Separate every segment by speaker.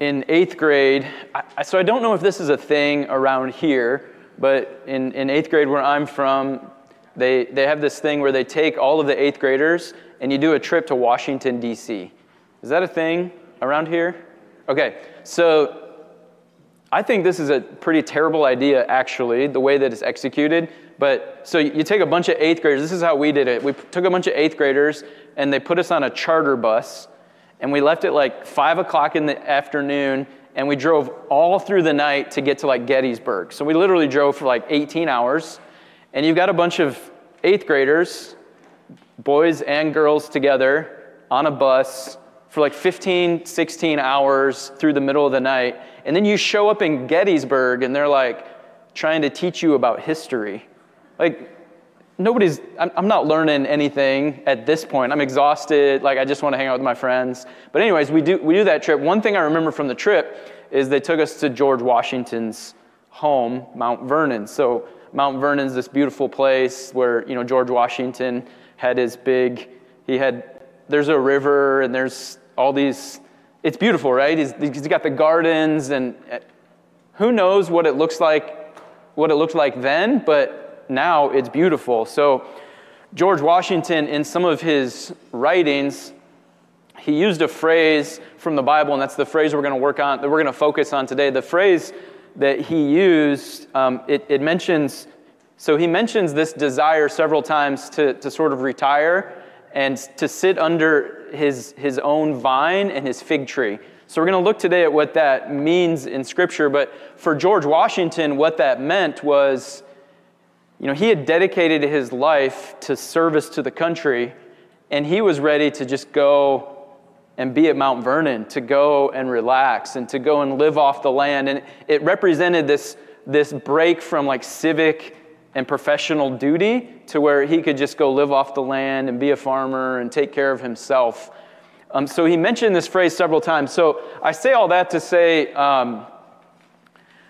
Speaker 1: in eighth grade, I, so I don't know if this is a thing around here, but in, in eighth grade where I'm from, they, they have this thing where they take all of the eighth graders and you do a trip to Washington, D.C. Is that a thing around here? Okay, so I think this is a pretty terrible idea, actually, the way that it's executed. But so you take a bunch of eighth graders. This is how we did it. We took a bunch of eighth graders and they put us on a charter bus, and we left at like five o'clock in the afternoon, and we drove all through the night to get to like Gettysburg. So we literally drove for like 18 hours, and you've got a bunch of eighth graders, boys and girls together on a bus for like 15, 16 hours through the middle of the night. And then you show up in Gettysburg and they're like trying to teach you about history. Like, nobody's, I'm, not learning anything at this point. I'm exhausted. Like, I just want to hang out with my friends. But, anyways, we do, we do that trip. One thing I remember from the trip is they took us to George Washington's home, Mount Vernon. So, Mount Vernon's this beautiful place where, you know, George Washington had his big, he had, there's a river and there's all these, it's beautiful, right? He's, he's got the gardens and eh, who knows what it looks like, what it looked like then, but now it's beautiful. So George Washington, in some of his writings, he used a phrase from the Bible, and that's the phrase we're going to work on, that we're going to focus on today. The phrase that he used, um, it, it mentions, so he mentions this desire several times to, to sort of retire and to sit under his, his own vine and his fig tree. So we're going to look today at what that means in Scripture. But for George Washington, what that meant was, you know, he had dedicated his life to service to the country, and he was ready to just go and be at Mount Vernon, to go and relax, and to go and live off the land. And it represented this, this break from like civic and professional duty to where he could just go live off the land and be a farmer and take care of himself. Um, so he mentioned this phrase several times. So I say all that to say um,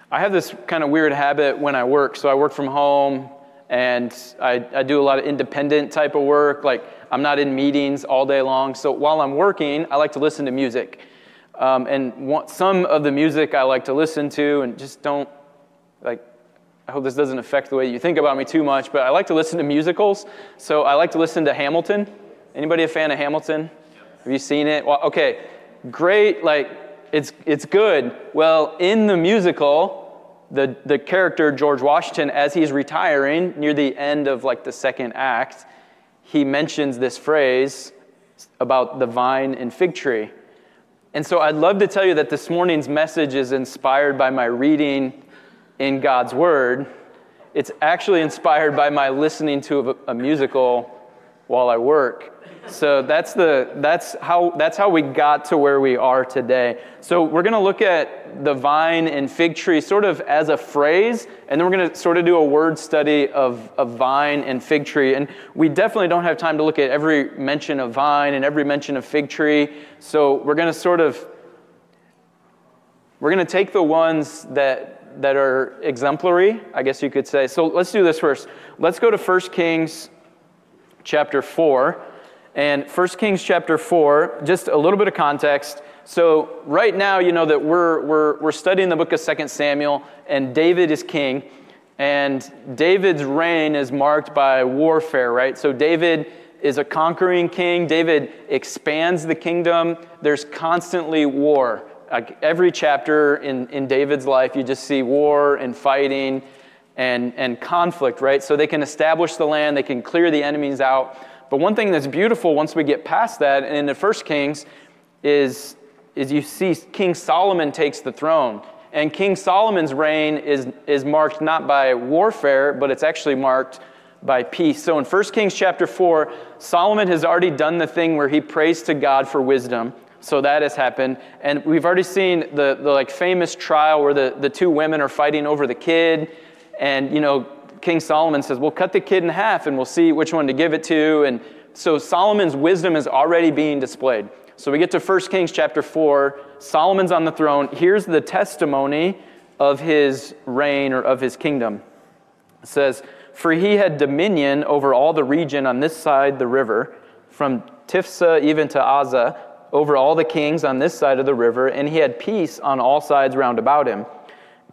Speaker 1: I have this kind of weird habit when I work. So I work from home and I, I do a lot of independent type of work. Like I'm not in meetings all day long. So while I'm working, I like to listen to music. Um, and some of the music I like to listen to and just don't like I hope this doesn't affect the way you think about me too much, but I like to listen to musicals. So I like to listen to Hamilton. Anybody a fan of Hamilton? Have you seen it? Well, okay, great. Like it's it's good. Well, in the musical, the the character George Washington, as he's retiring near the end of like the second act, he mentions this phrase about the vine and fig tree. And so I'd love to tell you that this morning's message is inspired by my reading in God's Word. It's actually inspired by my listening to a, a musical while I work. So that's the that's how that's how we got to where we are today. So we're going to look at the vine and fig tree sort of as a phrase, and then we're going to sort of do a word study of, of vine and fig tree. And we definitely don't have time to look at every mention of vine and every mention of fig tree. So we're going to sort of we're going to take the ones that that are exemplary, I guess you could say. So let's do this first. Let's go to 1 Kings chapter 4. And 1 Kings chapter 4, just a little bit of context. So right now, you know that we're, we're, we're studying the book of 2 Samuel, and David is king. And David's reign is marked by warfare, right? So David is a conquering king. David expands the kingdom. There's constantly war like every chapter in, in David's life, you just see war and fighting and, and conflict, right? So they can establish the land, they can clear the enemies out. But one thing that's beautiful once we get past that, and in the first Kings, is, is you see King Solomon takes the throne. And King Solomon's reign is, is marked not by warfare, but it's actually marked by peace. So in 1 Kings chapter 4, Solomon has already done the thing where he prays to God for wisdom. So that has happened. And we've already seen the, the like famous trial where the, the two women are fighting over the kid. And, you know, King Solomon says, we'll cut the kid in half and we'll see which one to give it to. And so Solomon's wisdom is already being displayed. So we get to 1 Kings chapter 4. Solomon's on the throne. Here's the testimony of his reign or of his kingdom. It says, For he had dominion over all the region on this side the river, from Tiphsah even to Azzah over all the kings on this side of the river, and he had peace on all sides round about him.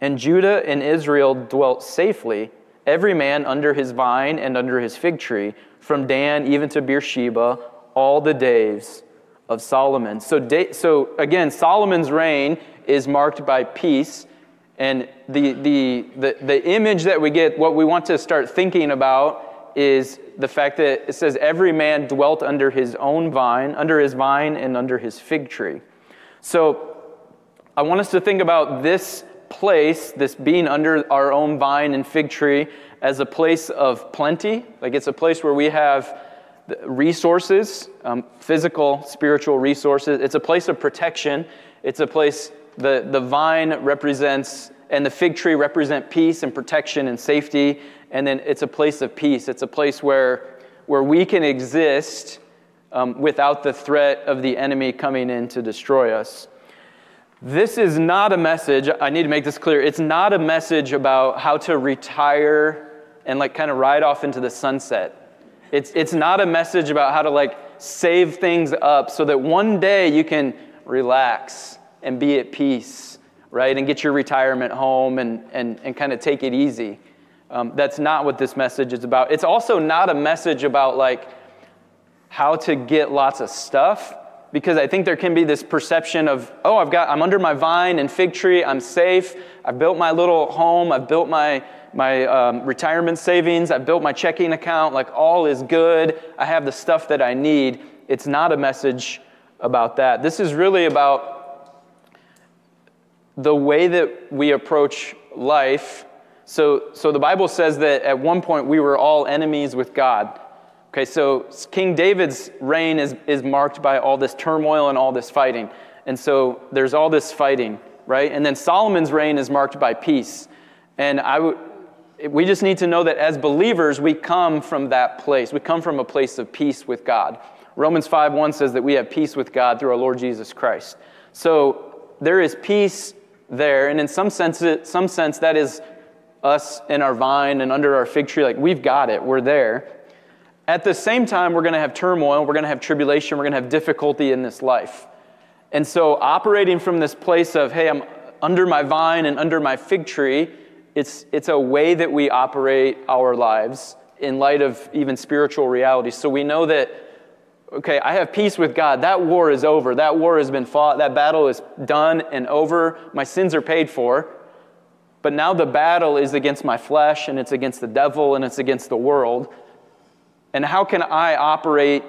Speaker 1: And Judah and Israel dwelt safely, every man under his vine and under his fig tree, from Dan even to Beersheba, all the days of Solomon. So, so again, Solomon's reign is marked by peace. And the, the, the, the image that we get, what we want to start thinking about is the fact that it says, Every man dwelt under his own vine, under his vine, and under his fig tree. So I want us to think about this place, this being under our own vine and fig tree, as a place of plenty. Like it's a place where we have resources, um, physical, spiritual resources. It's a place of protection. It's a place, the, the vine represents, and the fig tree represent peace and protection and safety. And then it's a place of peace. It's a place where, where we can exist um, without the threat of the enemy coming in to destroy us. This is not a message, I need to make this clear. It's not a message about how to retire and like kind of ride off into the sunset. It's, it's not a message about how to like save things up so that one day you can relax and be at peace, right? And get your retirement home and, and, and kind of take it easy. Um, that's not what this message is about. It's also not a message about like how to get lots of stuff because I think there can be this perception of, oh, I've got, I'm under my vine and fig tree, I'm safe, I've built my little home, I've built my, my um, retirement savings, I've built my checking account, like all is good, I have the stuff that I need. It's not a message about that. This is really about the way that we approach life. So, so the Bible says that at one point we were all enemies with God. Okay, so King David's reign is, is marked by all this turmoil and all this fighting. And so there's all this fighting, right? And then Solomon's reign is marked by peace. And I w- we just need to know that as believers, we come from that place. We come from a place of peace with God. Romans 5 1 says that we have peace with God through our Lord Jesus Christ. So there is peace there. And in some sense, some sense that is us in our vine and under our fig tree. Like we've got it, we're there. At the same time, we're going to have turmoil, we're going to have tribulation, we're going to have difficulty in this life. And so, operating from this place of, hey, I'm under my vine and under my fig tree, it's, it's a way that we operate our lives in light of even spiritual realities. So, we know that, okay, I have peace with God. That war is over. That war has been fought. That battle is done and over. My sins are paid for. But now the battle is against my flesh, and it's against the devil, and it's against the world. And how can I operate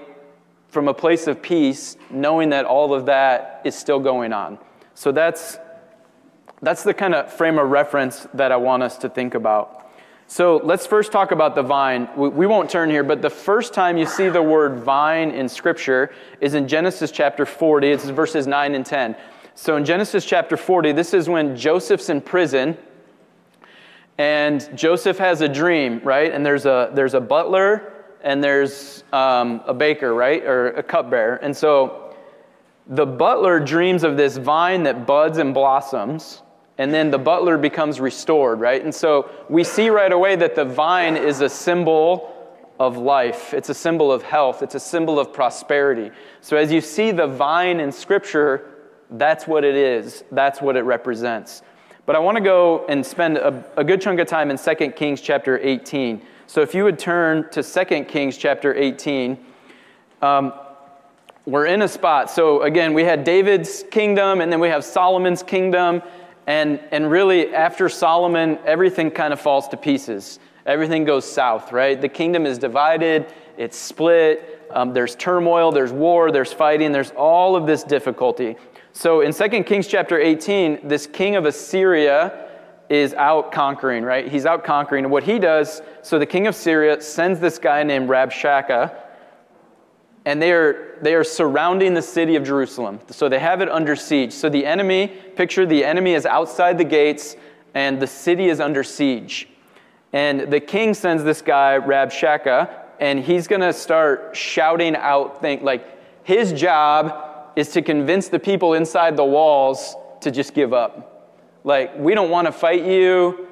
Speaker 1: from a place of peace knowing that all of that is still going on? So that's, that's the kind of frame of reference that I want us to think about. So let's first talk about the vine. We, we won't turn here, but the first time you see the word vine in Scripture is in Genesis chapter 40. It's verses 9 and 10. So in Genesis chapter 40, this is when Joseph's in prison and Joseph has a dream, right? And there's a, there's a butler and there's um, a baker, right? Or a cupbearer. And so the butler dreams of this vine that buds and blossoms, and then the butler becomes restored, right? And so we see right away that the vine is a symbol of life, it's a symbol of health, it's a symbol of prosperity. So as you see the vine in Scripture, that's what it is, that's what it represents. But I want to go and spend a, a good chunk of time in 2 Kings chapter 18. So if you would turn to 2 Kings chapter 18, um, we're in a spot. So again, we had David's kingdom, and then we have Solomon's kingdom. And, and really, after Solomon, everything kind of falls to pieces. Everything goes south, right? The kingdom is divided, it's split, um, there's turmoil, there's war, there's fighting, there's all of this difficulty. So in 2 Kings chapter 18, this king of Assyria is out conquering, right? He's out conquering. And what he does, so the king of Syria sends this guy named Rabshakeh, and they are, they are surrounding the city of Jerusalem. So they have it under siege. So the enemy, picture the enemy is outside the gates, and the city is under siege. And the king sends this guy, Rabshakeh, and he's going to start shouting out things like his job is to convince the people inside the walls to just give up like, we don't want to fight you.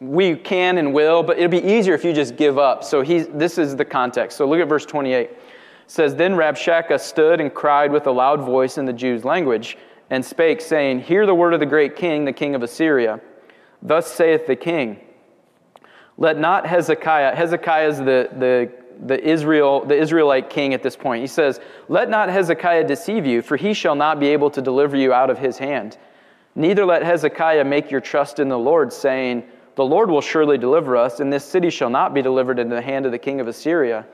Speaker 1: We can and will, but it'll be easier if you just give up. So he's, this is the context. So look at verse 28. It says, Then Rabshakeh stood and cried with a loud voice in the Jews' language, and spake, saying, Hear the word of the great king, the king of Assyria. Thus saith the king, Let not Hezekiah, Hezekiah is the, the, the, Israel, the Israelite king at this point. He says, Let not Hezekiah deceive you, for he shall not be able to deliver you out of his hand. Neither let Hezekiah make your trust in the Lord, saying, The Lord will surely deliver us, and this city shall not be delivered into the hand of the king of Assyria.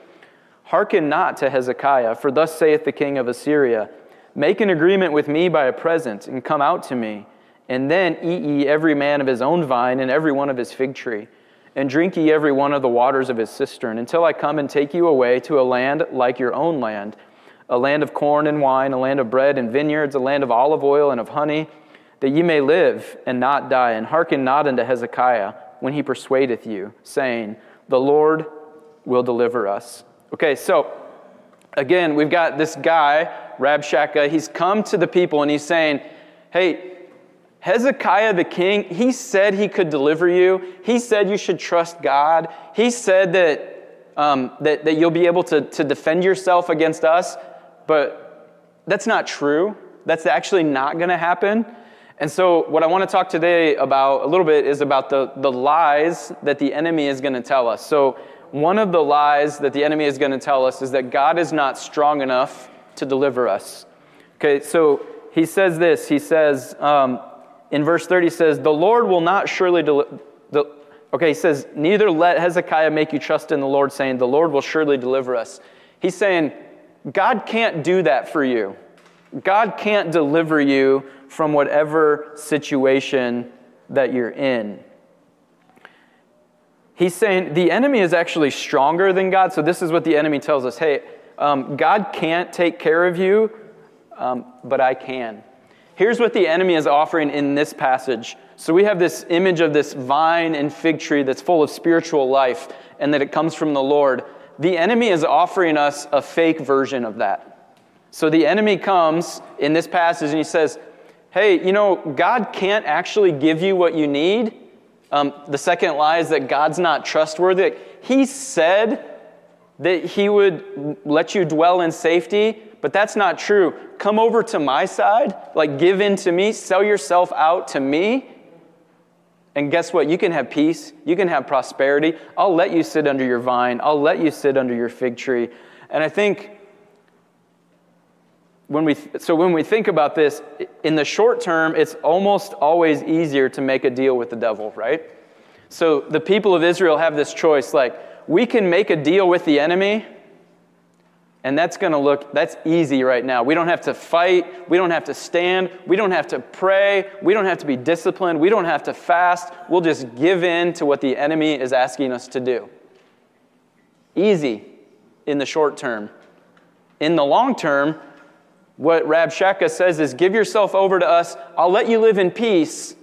Speaker 1: Hearken not to Hezekiah, for thus saith the king of Assyria Make an agreement with me by a present, and come out to me. And then eat ye every man of his own vine, and every one of his fig tree, and drink ye every one of the waters of his cistern, until I come and take you away to a land like your own land, a land of corn and wine, a land of bread and vineyards, a land of olive oil and of honey, that ye may live and not die. And hearken not unto Hezekiah when he persuadeth you, saying, The Lord will deliver us. Okay, so again, we've got this guy, Rabshakeh. He's come to the people and he's saying, Hey, Hezekiah the king, he said he could deliver you. He said you should trust God. He said that, um, that, that you'll be able to, to defend yourself against us. But that's not true. That's actually not going to happen. And so, what I want to talk today about a little bit is about the, the lies that the enemy is going to tell us. So, one of the lies that the enemy is going to tell us is that God is not strong enough to deliver us. Okay, so he says this. He says, um, in verse 30, he says, The Lord will not surely deliver. Okay, he says, Neither let Hezekiah make you trust in the Lord, saying, The Lord will surely deliver us. He's saying, God can't do that for you. God can't deliver you from whatever situation that you're in. He's saying the enemy is actually stronger than God. So, this is what the enemy tells us hey, um, God can't take care of you, um, but I can. Here's what the enemy is offering in this passage. So, we have this image of this vine and fig tree that's full of spiritual life and that it comes from the Lord. The enemy is offering us a fake version of that. So, the enemy comes in this passage and he says, Hey, you know, God can't actually give you what you need um, the second lie is that God's not trustworthy. He said that He would let you dwell in safety, but that's not true. Come over to my side, like give in to me, sell yourself out to me. And guess what? You can have peace, you can have prosperity. I'll let you sit under your vine, I'll let you sit under your fig tree. And I think when we, so when we think about this, in the short term, it's almost always easier to make a deal with the devil, right? So the people of Israel have this choice like, we can make a deal with the enemy, and that's going to look, that's easy right now. We don't have to fight. We don't have to stand. We don't have to pray. We don't have to be disciplined. We don't have to fast. We'll just give in to what the enemy is asking us to do. Easy in the short term. In the long term, what Rabshakeh says is, Give yourself over to us. I'll let you live in peace.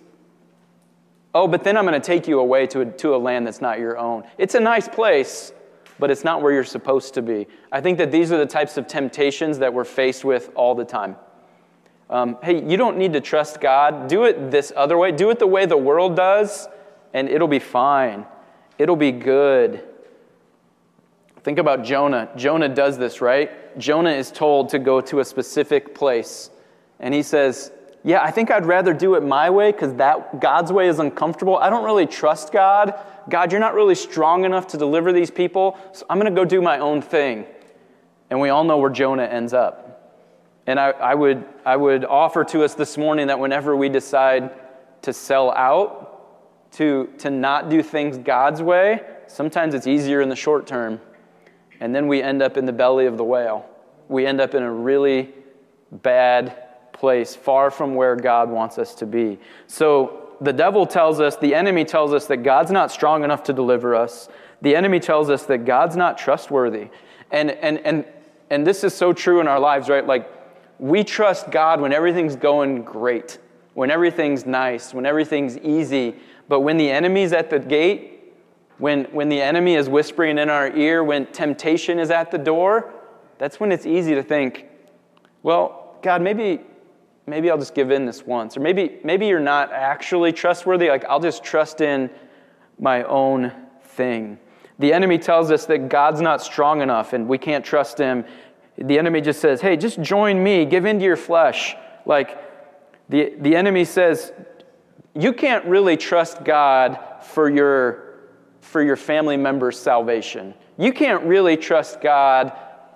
Speaker 1: Oh, but then I'm going to take you away to a, to a land that's not your own. It's a nice place, but it's not where you're supposed to be. I think that these are the types of temptations that we're faced with all the time. Um, hey, you don't need to trust God. Do it this other way. Do it the way the world does, and it'll be fine. It'll be good. Think about Jonah. Jonah does this, right? Jonah is told to go to a specific place. And he says, Yeah, I think I'd rather do it my way because that God's way is uncomfortable. I don't really trust God. God, you're not really strong enough to deliver these people, so I'm going to go do my own thing. And we all know where Jonah ends up. And I, I, would, I would offer to us this morning that whenever we decide to sell out, to, to not do things God's way, sometimes it's easier in the short term and then we end up in the belly of the whale. We end up in a really bad place, far from where God wants us to be. So the devil tells us, the enemy tells us that God's not strong enough to deliver us. The enemy tells us that God's not trustworthy. And, and, and, and this is so true in our lives, right? Like, we trust God when everything's going great, when everything's nice, when everything's easy. But when the enemy's at the gate, when, when the enemy is whispering in our ear, when temptation is at the door, that's when it's easy to think, well, God, maybe, maybe I'll just give in this once. Or maybe, maybe you're not actually trustworthy. Like, I'll just trust in my own thing. The enemy tells us that God's not strong enough and we can't trust him. The enemy just says, hey, just join me, give into your flesh. Like, the, the enemy says, you can't really trust God for your, for your family member's salvation. You can't really trust God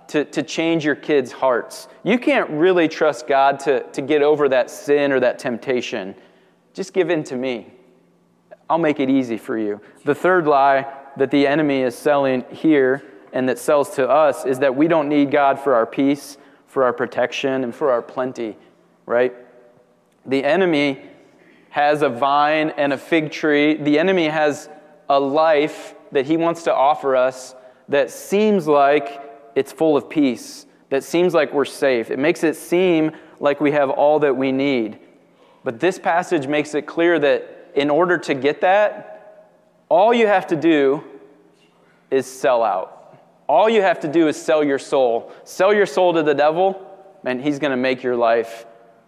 Speaker 1: to, to change your kids' hearts. You can't really trust God to, to get over that sin or that temptation. Just give in to me. I'll make it easy for you. The third lie that the enemy is selling here and that sells to us is that we don't need God for our peace, for our protection, and for our plenty, right? The enemy has a vine and a fig tree. The enemy has a life that he wants to offer us that seems like it's full of peace, that seems like we're safe. It makes it seem like we have all that we need. But this passage makes it clear that in order to get that, all you have to do is sell out. All you have to do is sell your soul. Sell your soul to the devil, and he's going to make your life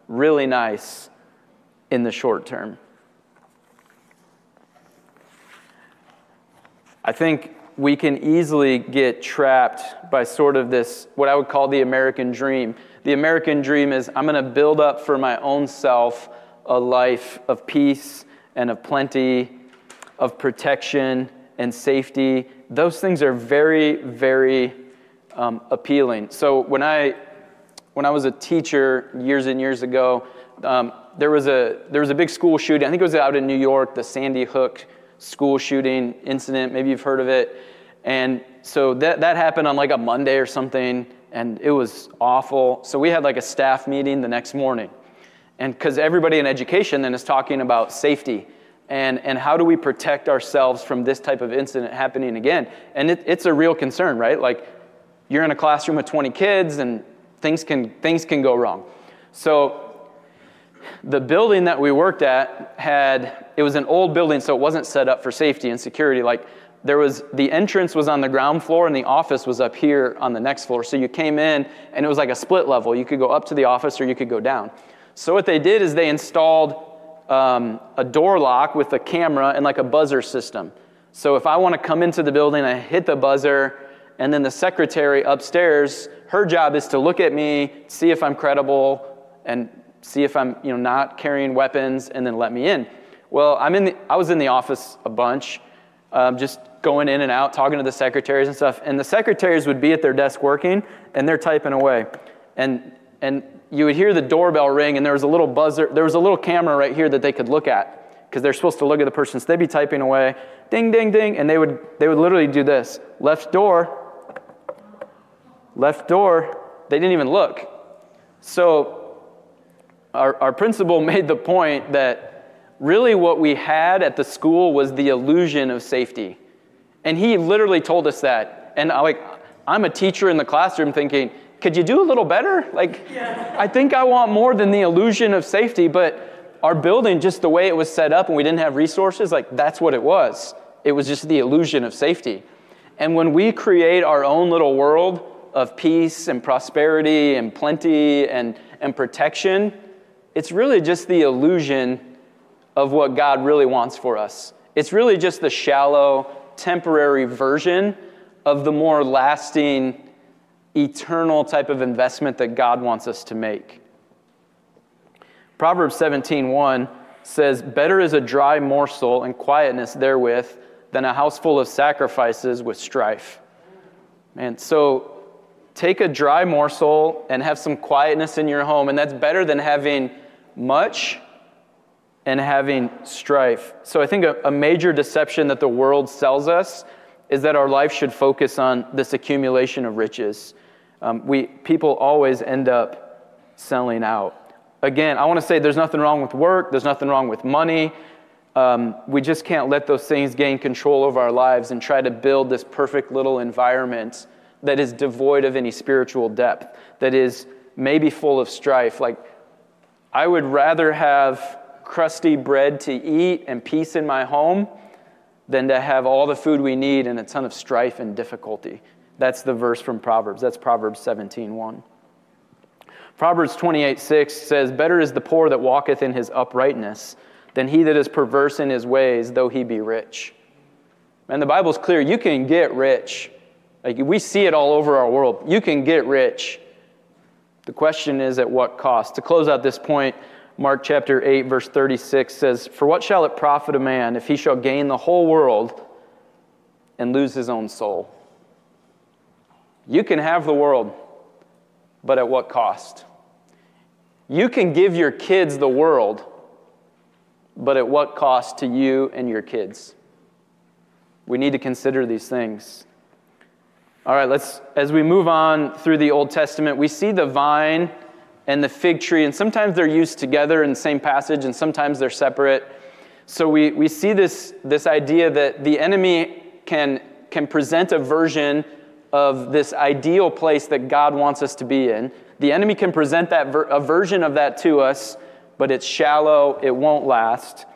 Speaker 1: really nice in the short term. I think we can easily get trapped by sort of this, what I would call the American dream. The American dream is I'm going to build up for my own self a life of peace and of plenty, of protection and safety. Those things are very, very um, appealing. So when I, when I was a teacher years and years ago, um, there, was a, there was a big school shooting. I think it was out in New York, the Sandy Hook school shooting incident. Maybe you've heard of it. And so that, that happened on like a Monday or something, and it was awful. So we had like a staff meeting the next morning. And because everybody in education then is talking about safety and, and how do we protect ourselves from this type of incident happening again. And it, it's a real concern, right? Like you're in a classroom with 20 kids and things can, things can go wrong. So the building that we worked at had it was an old building so it wasn't set up for safety and security. Like there was the entrance was on the ground floor and the office was up here on the next floor. So you came in and it was like a split level. You could go up to the office or you could go down. So what they did is they installed um, a door lock with a camera and like a buzzer system. So if i want to come into the building i hit the buzzer and then the secretary upstairs her job is to look at me see if i'm credible and see if I'm you know, not carrying weapons, and then let me in. Well, I'm in the, I was in the office a bunch, um, just going in and out, talking to the secretaries and stuff. And the secretaries would be at their desk working, and they're typing away. And, and you would hear the doorbell ring, and there was a little buzzer, there was a little camera right here that they could look at, because they're supposed to look at the person. So they'd be typing away, ding, ding, ding, and they would, they would literally do this left door, left door. They didn't even look. So our, our principal made the point that really what we had at the school was the illusion of safety. And he literally told us that. And I, like, I'm a teacher in the classroom thinking, could you do a little better? Like, yeah. I think I want more than the illusion of safety, but our building, just the way it was set up and we didn't have resources, like, that's what it was. It was just the illusion of safety. And when we create our own little world of peace and prosperity and plenty and, and protection, it's really just the illusion of what God really wants for us. It's really just the shallow, temporary version of the more lasting, eternal type of investment that God wants us to make. Proverbs 17:1 says, "Better is a dry morsel and quietness therewith than a house full of sacrifices with strife." And so take a dry morsel and have some quietness in your home, and that's better than having much and having strife. So I think a, a, major deception that the world sells us is that our life should focus on this accumulation of riches. Um, we, people always end up selling out. Again, I want to say there's nothing wrong with work, there's nothing wrong with money. Um, we just can't let those things gain control over our lives and try to build this perfect little environment that is devoid of any spiritual depth, that is maybe full of strife. Like, I would rather have crusty bread to eat and peace in my home than to have all the food we need and a ton of strife and difficulty. That's the verse from Proverbs. That's Proverbs 17:1. Proverbs 28:6 says, "Better is the poor that walketh in his uprightness than he that is perverse in his ways, though he be rich." And the Bible's clear, you can get rich Like we see it all over our world. You can get rich. The question is at what cost? To close out this point, Mark chapter 8, verse 36 says, For what shall it profit a man if he shall gain the whole world and lose his own soul? You can have the world, but at what cost? You can give your kids the world, but at what cost to you and your kids? We need to consider these things. All right, let's, as we move on through the Old Testament, we see the vine and the fig tree, and sometimes they're used together in the same passage, and sometimes they're separate. So we, we see this, this idea that the enemy can, can present a version of this ideal place that God wants us to be in. The enemy can present that ver- a version of that to us, but it's shallow, it won't last.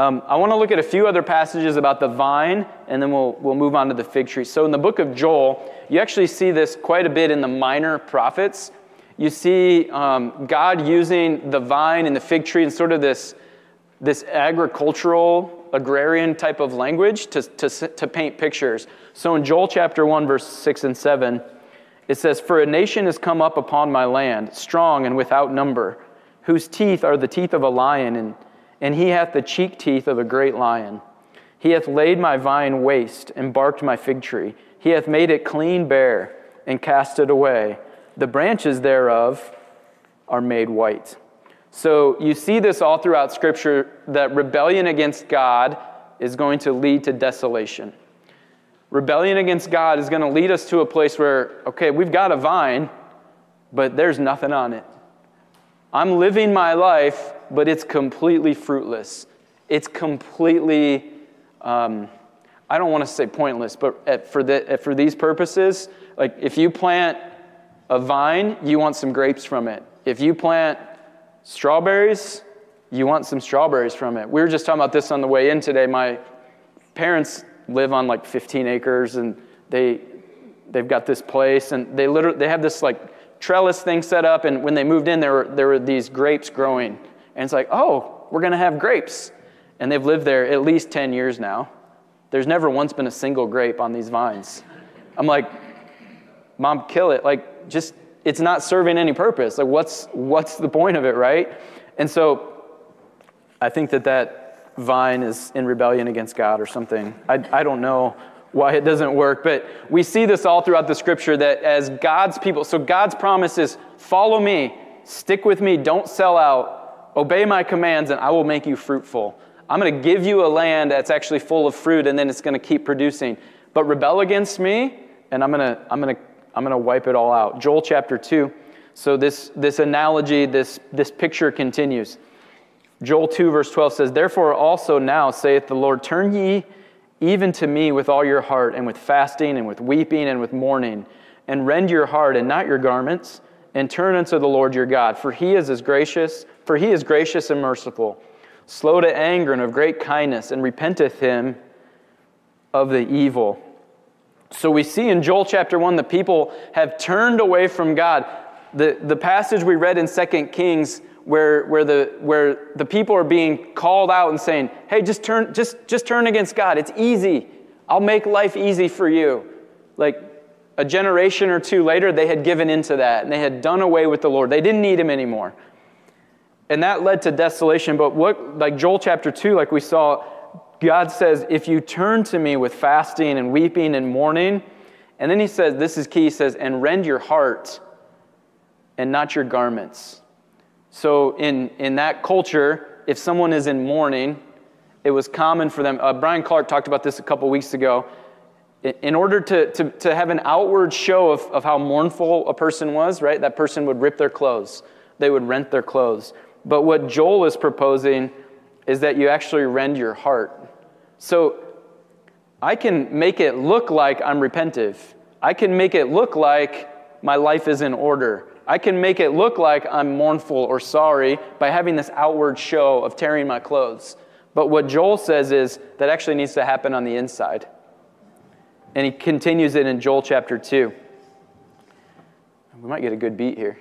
Speaker 1: Um, I want to look at a few other passages about the vine, and then we'll, we'll move on to the fig tree. So, in the book of Joel, you actually see this quite a bit in the minor prophets. You see um, God using the vine and the fig tree in sort of this, this agricultural, agrarian type of language to, to, to paint pictures. So, in Joel chapter 1, verse 6 and 7, it says, For a nation has come up upon my land, strong and without number, whose teeth are the teeth of a lion and and he hath the cheek teeth of a great lion. He hath laid my vine waste and barked my fig tree. He hath made it clean bare and cast it away. The branches thereof are made white. So you see this all throughout Scripture that rebellion against God is going to lead to desolation. Rebellion against God is going to lead us to a place where, okay, we've got a vine, but there's nothing on it. I'm living my life but it's completely fruitless. It's completely, um, I don't want to say pointless, but at, for, the, at, for these purposes, like if you plant a vine, you want some grapes from it. If you plant strawberries, you want some strawberries from it. We were just talking about this on the way in today. My parents live on like 15 acres and they they've got this place and they literally they have this like trellis thing set up and when they moved in there were, there were these grapes growing and it's like, oh, we're going to have grapes. And they've lived there at least 10 years now. There's never once been a single grape on these vines. I'm like, mom, kill it. Like, just, it's not serving any purpose. Like, what's, what's the point of it, right? And so I think that that vine is in rebellion against God or something. I, I don't know why it doesn't work, but we see this all throughout the scripture that as God's people, so God's promise is follow me, stick with me, don't sell out, Obey my commands, and I will make you fruitful. I'm going to give you a land that's actually full of fruit, and then it's going to keep producing. But rebel against me, and I'm going to, I'm going to, I'm going to wipe it all out. Joel chapter 2. So this, this analogy, this, this picture continues. Joel 2, verse 12 says, Therefore also now, saith the Lord, turn ye even to me with all your heart, and with fasting, and with weeping, and with mourning, and rend your heart and not your garments, and turn unto the Lord your God, for he is as gracious for he is gracious and merciful, slow to anger and of great kindness, and repenteth him of the evil. So we see in Joel chapter 1 the people have turned away from God. The, the passage we read in 2 Kings where, where, the, where the people are being called out and saying, hey, just turn, just, just turn against God. It's easy. I'll make life easy for you. Like a generation or two later, they had given into that and they had done away with the Lord. They didn't need him anymore and that led to desolation. But what, like Joel chapter 2, like we saw, God says, if you turn to me with fasting and weeping and mourning, and then he says, this is key, he says, and rend your heart and not your garments. So in, in that culture, if someone is in mourning, it was common for them. Uh, Brian Clark talked about this a couple weeks ago. In order to, to, to have an outward show of, of how mournful a person was, right, that person would rip their clothes. They would rent their clothes. But what Joel is proposing is that you actually rend your heart. So I can make it look like I'm repentive. I can make it look like my life is in order. I can make it look like I'm mournful or sorry by having this outward show of tearing my clothes. But what Joel says is that actually needs to happen on the inside. And he continues it in Joel chapter 2. We might get a good beat here.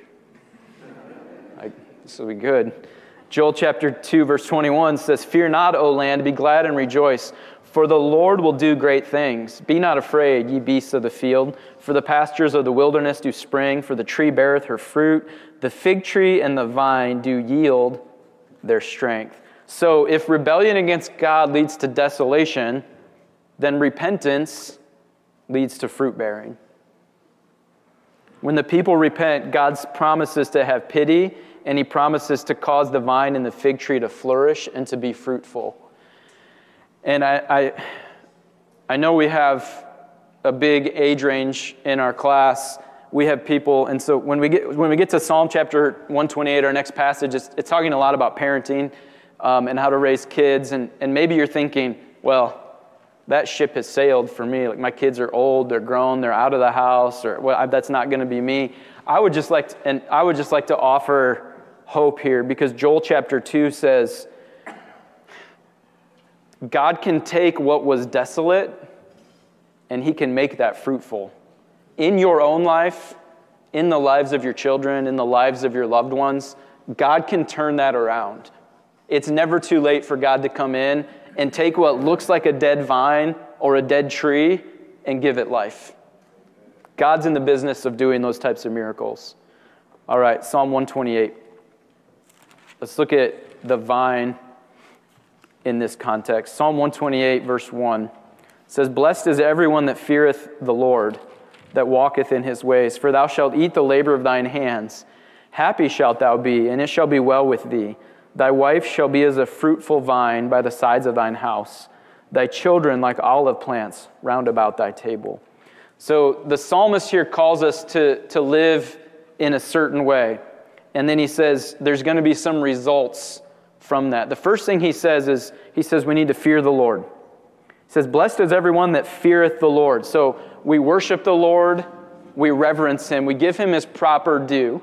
Speaker 1: This will be good. Joel chapter 2, verse 21 says, Fear not, O land, be glad and rejoice. For the Lord will do great things. Be not afraid, ye beasts of the field, for the pastures of the wilderness do spring, for the tree beareth her fruit, the fig tree and the vine do yield their strength. So, if rebellion against God leads to desolation, then repentance leads to fruit bearing. When the people repent, God promises to have pity, and He promises to cause the vine and the fig tree to flourish and to be fruitful. And I, I, I know we have a big age range in our class. We have people, and so when we get, when we get to Psalm chapter 128, our next passage, it's, it's talking a lot about parenting um, and how to raise kids. And, and maybe you're thinking, well, that ship has sailed for me. Like my kids are old, they're grown, they're out of the house, or well, that's not going to be me. I would just like, to, and I would just like to offer hope here because Joel chapter 2 says, God can take what was desolate and He can make that fruitful. In your own life, in the lives of your children, in the lives of your loved ones, God can turn that around. It's never too late for God to come in and take what looks like a dead vine or a dead tree and give it life. God's in the business of doing those types of miracles. All right, Psalm 128. Let's look at the vine in this context. Psalm 128, verse 1 says, Blessed is everyone that feareth the Lord, that walketh in his ways. For thou shalt eat the labor of thine hands. Happy shalt thou be, and it shall be well with thee. Thy wife shall be as a fruitful vine by the sides of thine house, thy children like olive plants round about thy table. So the psalmist here calls us to, to live in a certain way. And then he says there's going to be some results from that. The first thing he says is, he says we need to fear the Lord. He says, Blessed is everyone that feareth the Lord. So we worship the Lord, we reverence him, we give him his proper due.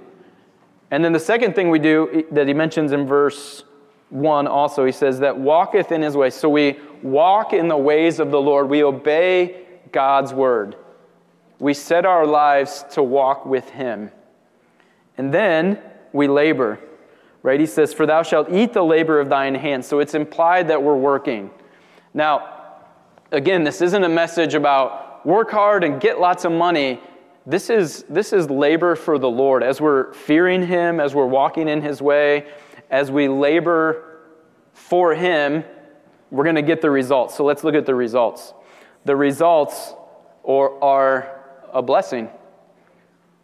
Speaker 1: And then the second thing we do that he mentions in verse 1 also, he says that walketh in his ways. So we walk in the ways of the Lord, we obey God's word. We set our lives to walk with him. And then we labor right? He says, For thou shalt eat the labor of thine hands. So it's implied that we're working. Now, again, this isn't a message about work hard and get lots of money. This is, this is labor for the Lord. As we're fearing Him, as we're walking in His way, as we labor for Him, we're going to get the results. So let's look at the results. The results are a blessing,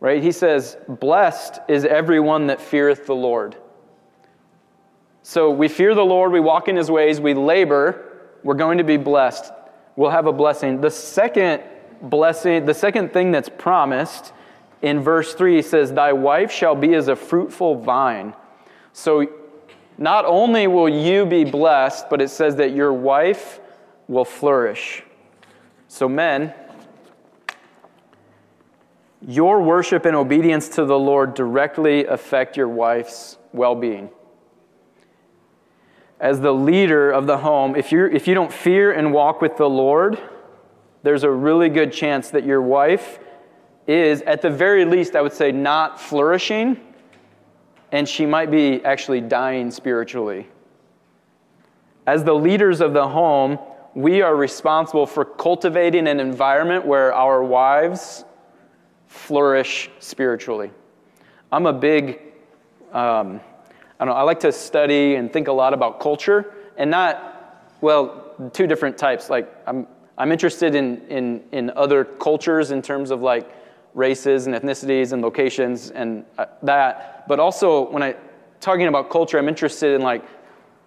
Speaker 1: right? He says, Blessed is everyone that feareth the Lord. So we fear the Lord, we walk in his ways, we labor, we're going to be blessed. We'll have a blessing. The second blessing, the second thing that's promised in verse 3 says, Thy wife shall be as a fruitful vine. So not only will you be blessed, but it says that your wife will flourish. So, men, your worship and obedience to the Lord directly affect your wife's well being as the leader of the home, if, you if you don't fear and walk with the Lord, there's a really good chance that your wife is, at the very least, I would say, not flourishing, and she might be actually dying spiritually. As the leaders of the home, we are responsible for cultivating an environment where our wives flourish spiritually. I'm a big um, I don't know, I like to study and think a lot about culture and not, well, two different types. Like, I'm, I'm interested in, in, in other cultures in terms of like races and ethnicities and locations and uh, that. But also, when I talking about culture, I'm interested in like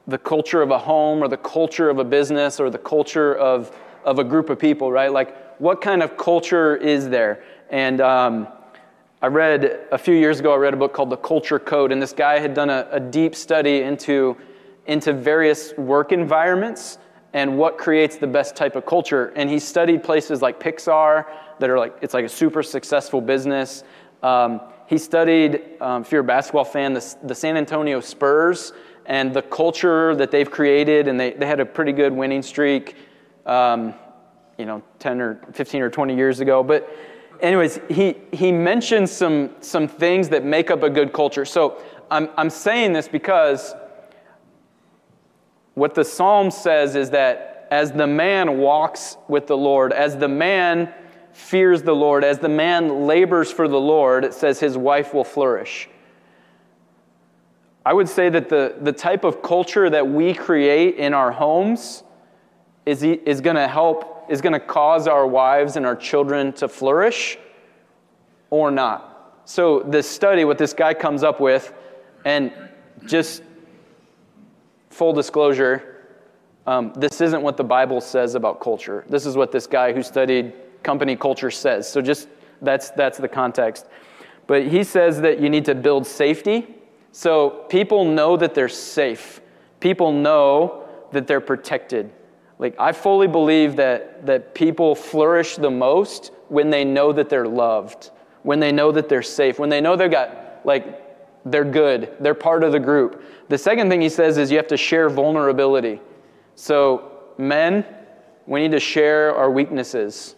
Speaker 1: the culture of a home or the culture of a business or the culture of, of a group of people, right? Like, what kind of culture is there? And um, I read a few years ago, I read a book called The Culture Code, and this guy had done a, a deep study into, into various work environments and what creates the best type of culture. And he studied places like Pixar that are like, it's like a super successful business. Um, he studied, um, if you're a basketball fan, the, the San Antonio Spurs and the culture that they've created, and they, they had a pretty good winning streak, um, you know, 10 or 15 or 20 years ago. But anyways, he, he mentions some, some things that make up a good culture. So I'm, I'm saying this because what the psalm says is that as the man walks with the Lord, as the man fears the Lord, as the man labors for the Lord, it says his wife will flourish. I would say that the, the type of culture that we create in our homes is, is going to help, is going to cause our wives and our children to flourish or not. So, this study, what this guy comes up with, and just full disclosure, um, this isn't what the Bible says about culture. This is what this guy who studied company culture says. So, just that's, that's the context. But he says that you need to build safety so people know that they're safe. People know that they're protected. Like I fully believe that that people flourish the most when they know that they're loved, when they know that they're safe, when they know they've got like they're good, they're part of the group. The second thing he says is you have to share vulnerability. So men, we need to share our weaknesses.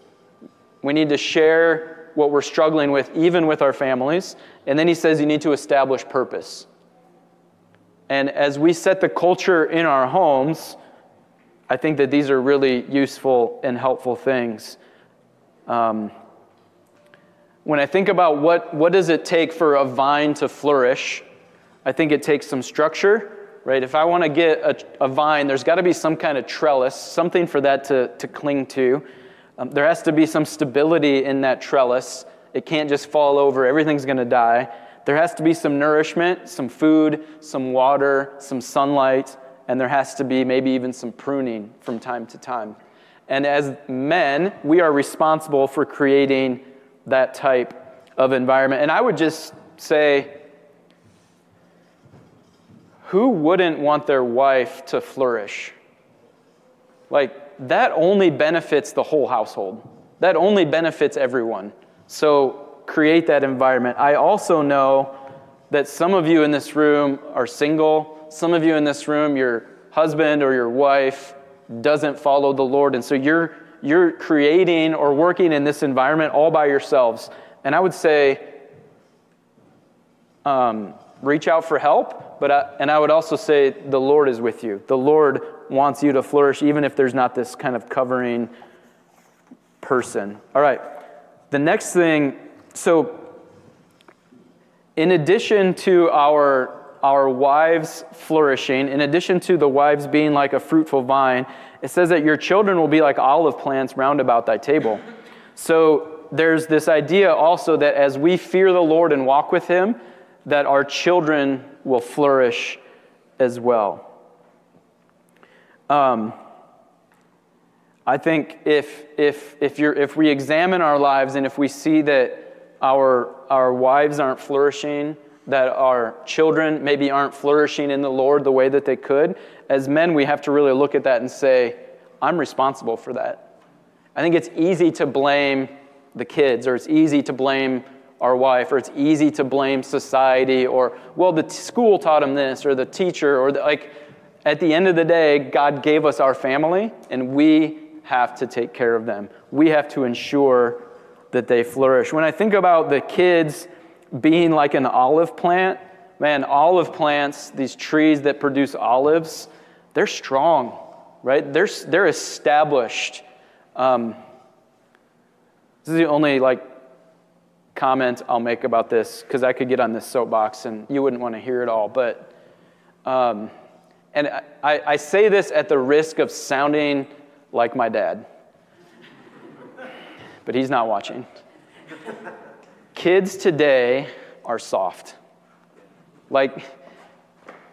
Speaker 1: We need to share what we're struggling with, even with our families. And then he says you need to establish purpose. And as we set the culture in our homes, I think that these are really useful and helpful things. Um, when I think about what, what does it take for a vine to flourish, I think it takes some structure, right? If I want to get a, a vine, there's got to be some kind of trellis, something for that to, to cling to. Um, there has to be some stability in that trellis. It can't just fall over, everything's going to die. There has to be some nourishment, some food, some water, some sunlight, and there has to be maybe even some pruning from time to time. And as men, we are responsible for creating that type of environment. And I would just say, who wouldn't want their wife to flourish? Like, that only benefits the whole household. That only benefits everyone. So create that environment. I also know that some of you in this room are single. Some of you in this room, your husband or your wife doesn't follow the Lord. And so you're, you're creating or working in this environment all by yourselves. And I would say, um, reach out for help. But I, and I would also say, the Lord is with you. The Lord wants you to flourish, even if there's not this kind of covering person. All right. The next thing, so in addition to our our wives flourishing, in addition to the wives being like a fruitful vine, it says that your children will be like olive plants round about thy table. So there's this idea also that as we fear the Lord and walk with him, that our children will flourish as well. Um, I think if, if, if, you're, if we examine our lives and if we see that our, our wives aren't flourishing, that our children maybe aren't flourishing in the Lord the way that they could, as men, we have to really look at that and say, I'm responsible for that. I think it's easy to blame the kids, or it's easy to blame our wife, or it's easy to blame society, or, well, the t- school taught him this, or the teacher, or the, like, at the end of the day, God gave us our family, and we have to take care of them. We have to ensure that they flourish. When I think about the kids being like an olive plant, man, olive plants, these trees that produce olives, they're strong, right? They're, they're established. Um, this is the only like comment I'll make about this because I could get on this soapbox and you wouldn't want to hear it all. But um, and I, I say this at the risk of sounding like my dad, but he's not watching. Kids today are soft. Like,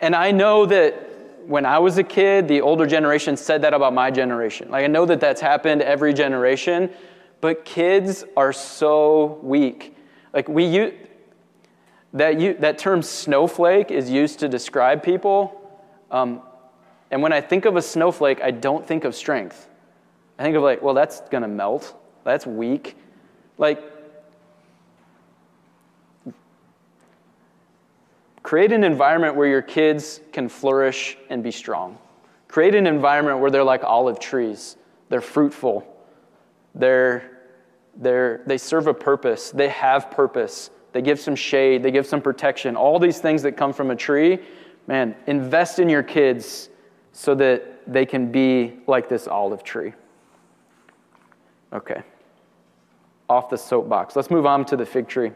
Speaker 1: and I know that when I was a kid, the older generation said that about my generation. Like, I know that that's happened every generation, but kids are so weak. Like, we use that, you, that term snowflake is used to describe people um, and when I think of a snowflake, I don't think of strength. I think of like, well, that's to melt. That's weak. Like, create an environment where your kids can flourish and be strong. Create an environment where they're like olive trees. They're fruitful. They're, they're, they serve a purpose. They have purpose. They give some shade. They give some protection. All these things that come from a tree man, invest in your kids so that they can be like this olive tree. Okay. Off the soapbox. Let's move on to the fig tree.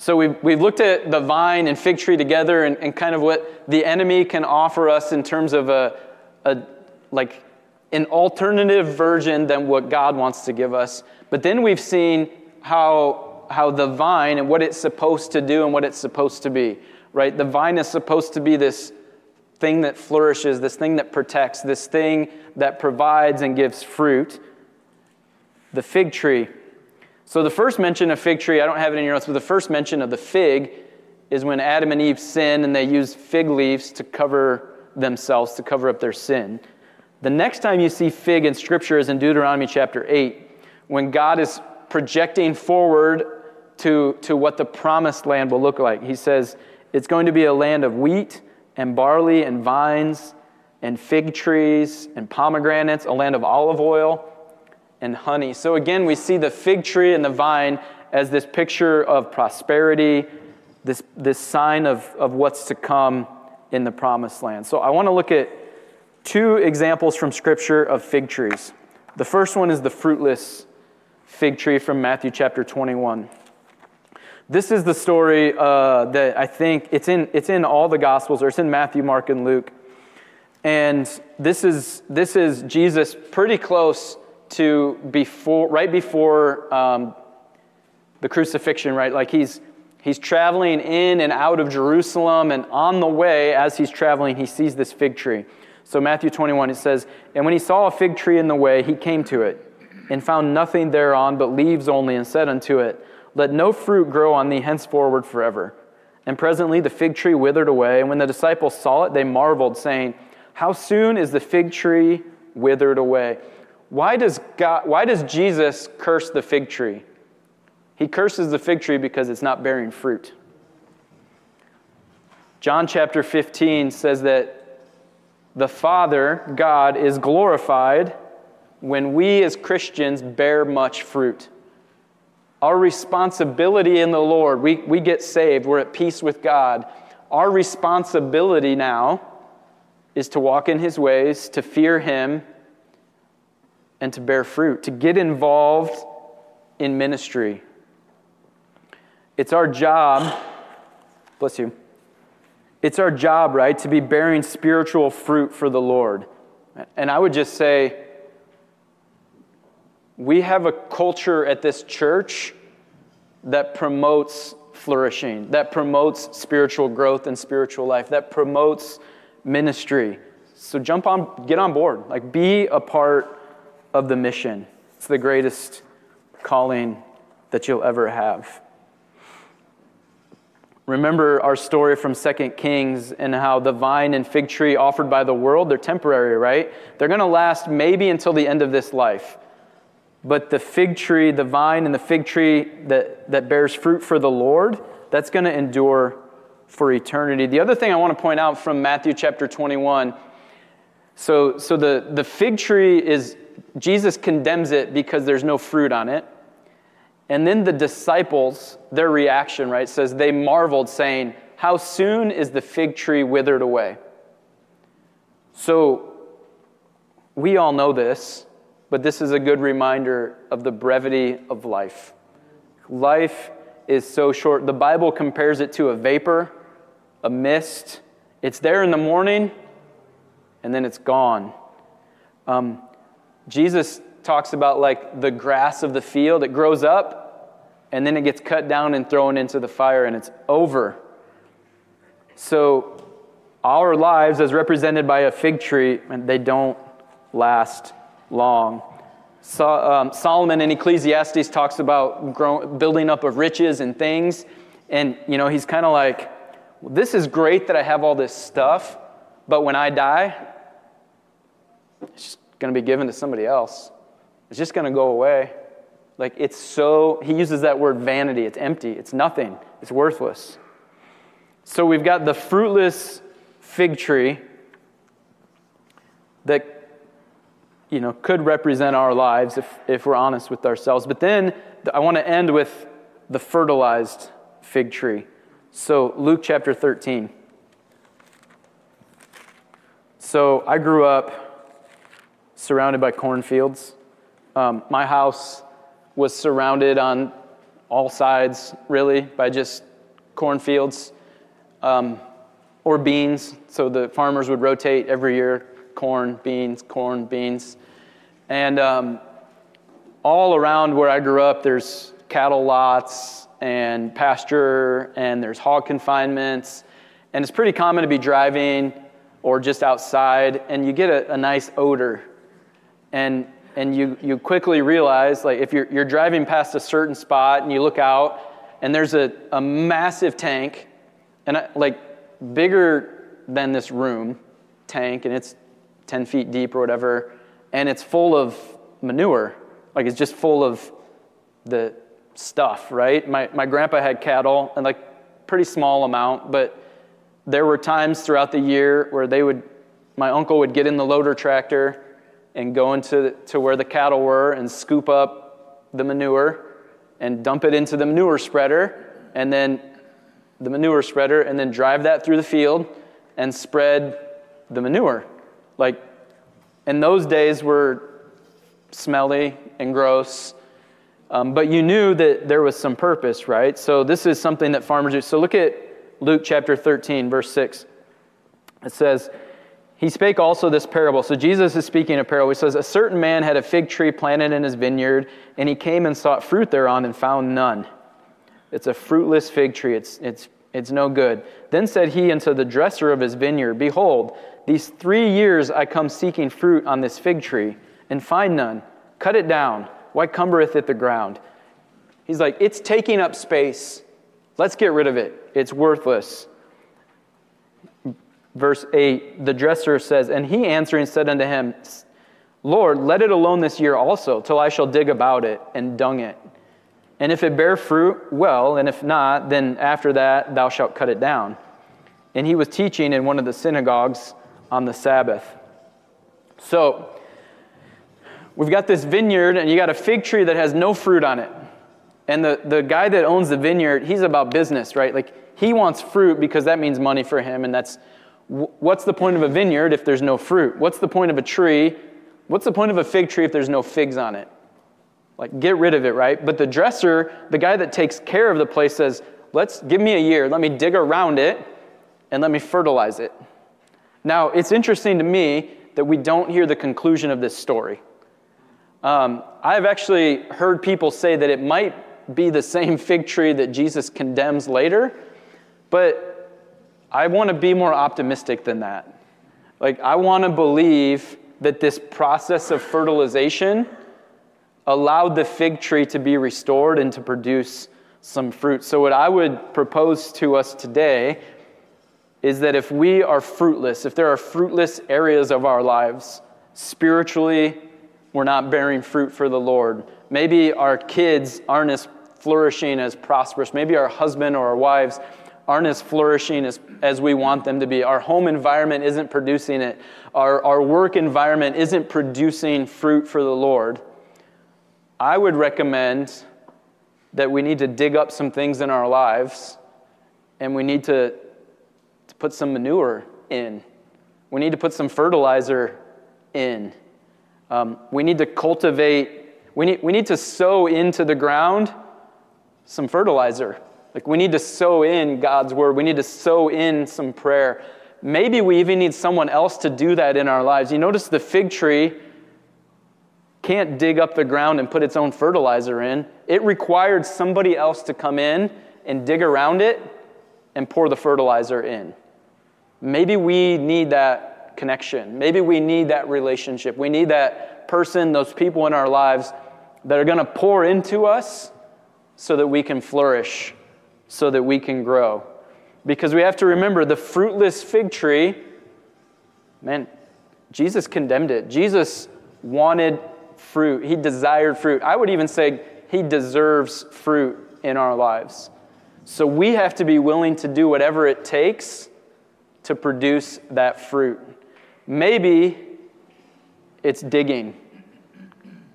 Speaker 1: So we've, we've looked at the vine and fig tree together and, and kind of what the enemy can offer us in terms of a, a like an alternative version than what God wants to give us. But then we've seen how, how the vine and what it's supposed to do and what it's supposed to be, right? The vine is supposed to be this thing that flourishes, this thing that protects, this thing that provides and gives fruit. The fig tree. So the first mention of fig tree, I don't have it in your notes, but the first mention of the fig is when Adam and Eve sin and they use fig leaves to cover themselves, to cover up their sin. The next time you see fig in Scripture is in Deuteronomy chapter 8, when God is projecting forward to, to what the promised land will look like. He says, It's going to be a land of wheat and barley and vines and fig trees and pomegranates, a land of olive oil and honey. So again, we see the fig tree and the vine as this picture of prosperity, this, this sign of, of what's to come in the promised land. So I want to look at two examples from Scripture of fig trees. The first one is the fruitless fig tree from Matthew chapter 21. This is the story uh, that I think it's in, it's in all the Gospels, or it's in Matthew, Mark, and Luke. And this is, this is Jesus pretty close to before, right before um, the crucifixion, right? Like he's, he's traveling in and out of Jerusalem, and on the way, as he's traveling, he sees this fig tree. So, Matthew 21, it says, And when he saw a fig tree in the way, he came to it, and found nothing thereon but leaves only, and said unto it, let no fruit grow on thee henceforward forever. And presently the fig tree withered away. And when the disciples saw it, they marveled, saying, How soon is the fig tree withered away? Why does, God, why does Jesus curse the fig tree? He curses the fig tree because it's not bearing fruit. John chapter 15 says that the Father, God, is glorified when we as Christians bear much fruit. Our responsibility in the Lord, we, we get saved, we're at peace with God. Our responsibility now is to walk in His ways, to fear Him, and to bear fruit, to get involved in ministry. It's our job, bless you, it's our job, right, to be bearing spiritual fruit for the Lord. And I would just say, we have a culture at this church that promotes flourishing, that promotes spiritual growth and spiritual life, that promotes ministry. So jump on, get on board. Like, be a part of the mission. It's the greatest calling that you'll ever have. Remember our story from 2 Kings and how the vine and fig tree offered by the world, they're temporary, right? They're going to last maybe until the end of this life. But the fig tree, the vine and the fig tree that, that bears fruit for the Lord, that's going to endure for eternity. The other thing I want to point out from Matthew chapter 21 so, so the, the fig tree is, Jesus condemns it because there's no fruit on it. And then the disciples, their reaction, right, says they marveled, saying, How soon is the fig tree withered away? So we all know this but this is a good reminder of the brevity of life. Life is so short. The Bible compares it to a vapor, a mist. It's there in the morning, and then it's gone. Um, Jesus talks about like the grass of the field. It grows up, and then it gets cut down and thrown into the fire, and it's over. So, our lives, as represented by a fig tree, they don't last long. So, um, Solomon in Ecclesiastes talks about grow, building up of riches and things. And, you know, he's kind of like, well, this is great that I have all this stuff, but when I die, it's just going to be given to somebody else. It's just going to go away. Like, it's so, he uses that word vanity. It's empty. It's nothing. It's worthless. So we've got the fruitless fig tree that you know, could represent our lives if, if we're honest with ourselves. But then I want to end with the fertilized fig tree. So, Luke chapter 13. So I grew up surrounded by cornfields. Um, my house was surrounded on all sides, really, by just cornfields um, or beans. So the farmers would rotate every year corn, beans, corn, beans. And um, all around where I grew up, there's cattle lots and pasture, and there's hog confinements. And it's pretty common to be driving or just outside, and you get a, a nice odor. And, and you, you quickly realize, like, if you're, you're driving past a certain spot and you look out, and there's a, a massive tank, and I, like bigger than this room tank, and it's 10 feet deep or whatever, and it's full of manure. Like, it's just full of the stuff, right? My, my grandpa had cattle, and like, pretty small amount, but there were times throughout the year where they would, my uncle would get in the loader tractor and go into to where the cattle were and scoop up the manure and dump it into the manure spreader and then the manure spreader and then drive that through the field and spread the manure. Like, and those days were smelly and gross, um, but you knew that there was some purpose, right? So this is something that farmers do. So look at Luke chapter 13, verse 6. It says, He spake also this parable. So Jesus is speaking a parable. He says, A certain man had a fig tree planted in his vineyard, and he came and sought fruit thereon and found none. It's a fruitless fig tree. It's, it's, it's no good. Then said he unto the dresser of his vineyard, Behold, these three years I come seeking fruit on this fig tree, and find none. Cut it down. Why cumbereth it the ground? He's like, It's taking up space. Let's get rid of it. It's worthless. Verse 8 The dresser says, And he answering said unto him, Lord, let it alone this year also, till I shall dig about it and dung it. And if it bear fruit, well, and if not, then after that thou shalt cut it down. And he was teaching in one of the synagogues on the Sabbath. So, we've got this vineyard, and you got a fig tree that has no fruit on it. And the, the guy that owns the vineyard, he's about business, right? Like he wants fruit because that means money for him. And that's what's the point of a vineyard if there's no fruit? What's the point of a tree? What's the point of a fig tree if there's no figs on it? Like get rid of it, right? But the dresser, the guy that takes care of the place says, let's give me a year, let me dig around it, and let me fertilize it. Now, it's interesting to me that we don't hear the conclusion of this story. Um, I've actually heard people say that it might be the same fig tree that Jesus condemns later, but I want to be more optimistic than that. Like, I want to believe that this process of fertilization allowed the fig tree to be restored and to produce some fruit. So, what I would propose to us today is that if we are fruitless, if there are fruitless areas of our lives, spiritually, we're not bearing fruit for the Lord. Maybe our kids aren't as flourishing as prosperous. Maybe our husband or our wives aren't as flourishing as, as we want them to be. Our home environment isn't producing it. Our, our work environment isn't producing fruit for the Lord. I would recommend that we need to dig up some things in our lives and we need to, to put some manure in. We need to put some fertilizer in. Um, we need to cultivate, we need, we need to sow into the ground some fertilizer. Like we need to sow in God's word. We need to sow in some prayer. Maybe we even need someone else to do that in our lives. You notice the fig tree can't dig up the ground and put its own fertilizer in. It required somebody else to come in and dig around it and pour the fertilizer in. Maybe we need that connection. Maybe we need that relationship. We need that person, those people in our lives that are going to pour into us so that we can flourish, so that we can grow. Because we have to remember the fruitless fig tree, man, Jesus condemned it. Jesus wanted fruit, he desired fruit. I would even say he deserves fruit in our lives. So we have to be willing to do whatever it takes to produce that fruit. Maybe it's digging.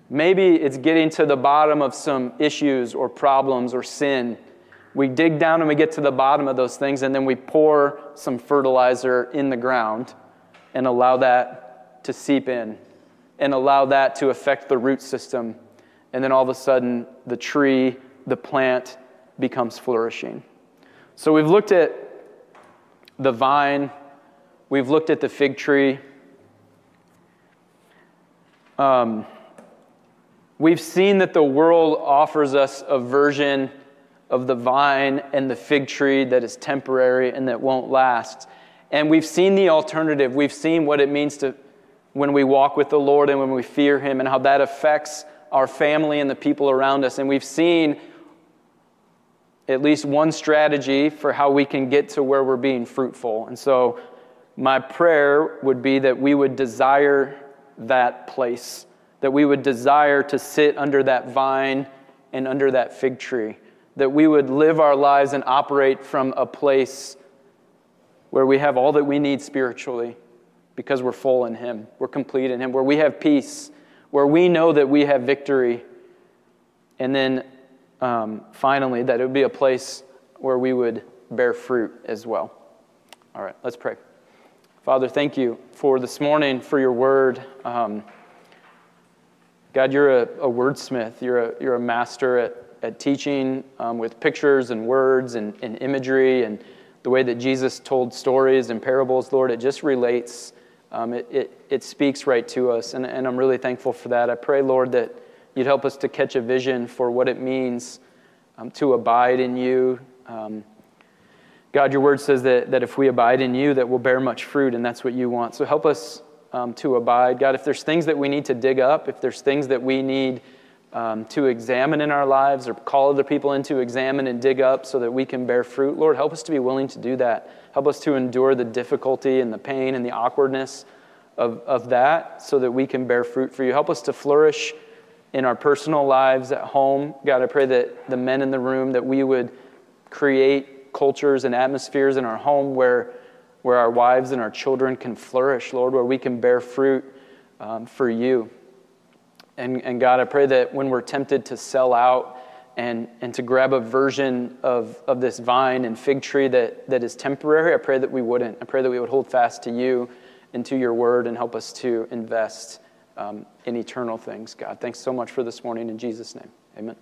Speaker 1: Maybe it's getting to the bottom of some issues or problems or sin. We dig down and we get to the bottom of those things, and then we pour some fertilizer in the ground and allow that to seep in and allow that to affect the root system. And then all of a sudden, the tree, the plant becomes flourishing. So we've looked at the vine, we've looked at the fig tree. Um, we've seen that the world offers us a version of the vine and the fig tree that is temporary and that won't last. And we've seen the alternative. We've seen what it means to when we walk with the Lord and when we fear Him and how that affects our family and the people around us. And we've seen at least one strategy for how we can get to where we're being fruitful. And so, my prayer would be that we would desire that place, that we would desire to sit under that vine and under that fig tree, that we would live our lives and operate from a place where we have all that we need spiritually because we're full in Him, we're complete in Him, where we have peace, where we know that we have victory. And then um, finally, that it would be a place where we would bear fruit as well. All right, let's pray. Father, thank you for this morning, for your word. Um, God, you're a, a, wordsmith, you're a, you're a master at, at teaching um, with pictures and words and, and imagery and the way that Jesus told stories and parables, Lord, it just relates. Um, it, it, it speaks right to us, and, and I'm really thankful for that. I pray, Lord, that you'd help us to catch a vision for what it means um, to abide in you. Um, God, your word says that, that if we abide in you, that we'll bear much fruit, and that's what you want. So help us um, to abide. God, if there's things that we need to dig up, if there's things that we need um, to examine in our lives or call other people in to examine and dig up so that we can bear fruit. Lord, help us to be willing to do that. Help us to endure the difficulty and the pain and the awkwardness of, of that so that we can bear fruit for you. Help us to flourish in our personal lives at home. God, I pray that the men in the room, that we would create cultures and atmospheres in our home where, where our wives and our children can flourish, Lord, where we can bear fruit um, for you. And, and God, I pray that when we're tempted to sell out and, and to grab a version of, of this vine and fig tree that, that is temporary, I pray that we wouldn't. I pray that we would hold fast to you and to your word and help us to invest um, in eternal things, God. Thanks so much for this morning. In Jesus' name, amen.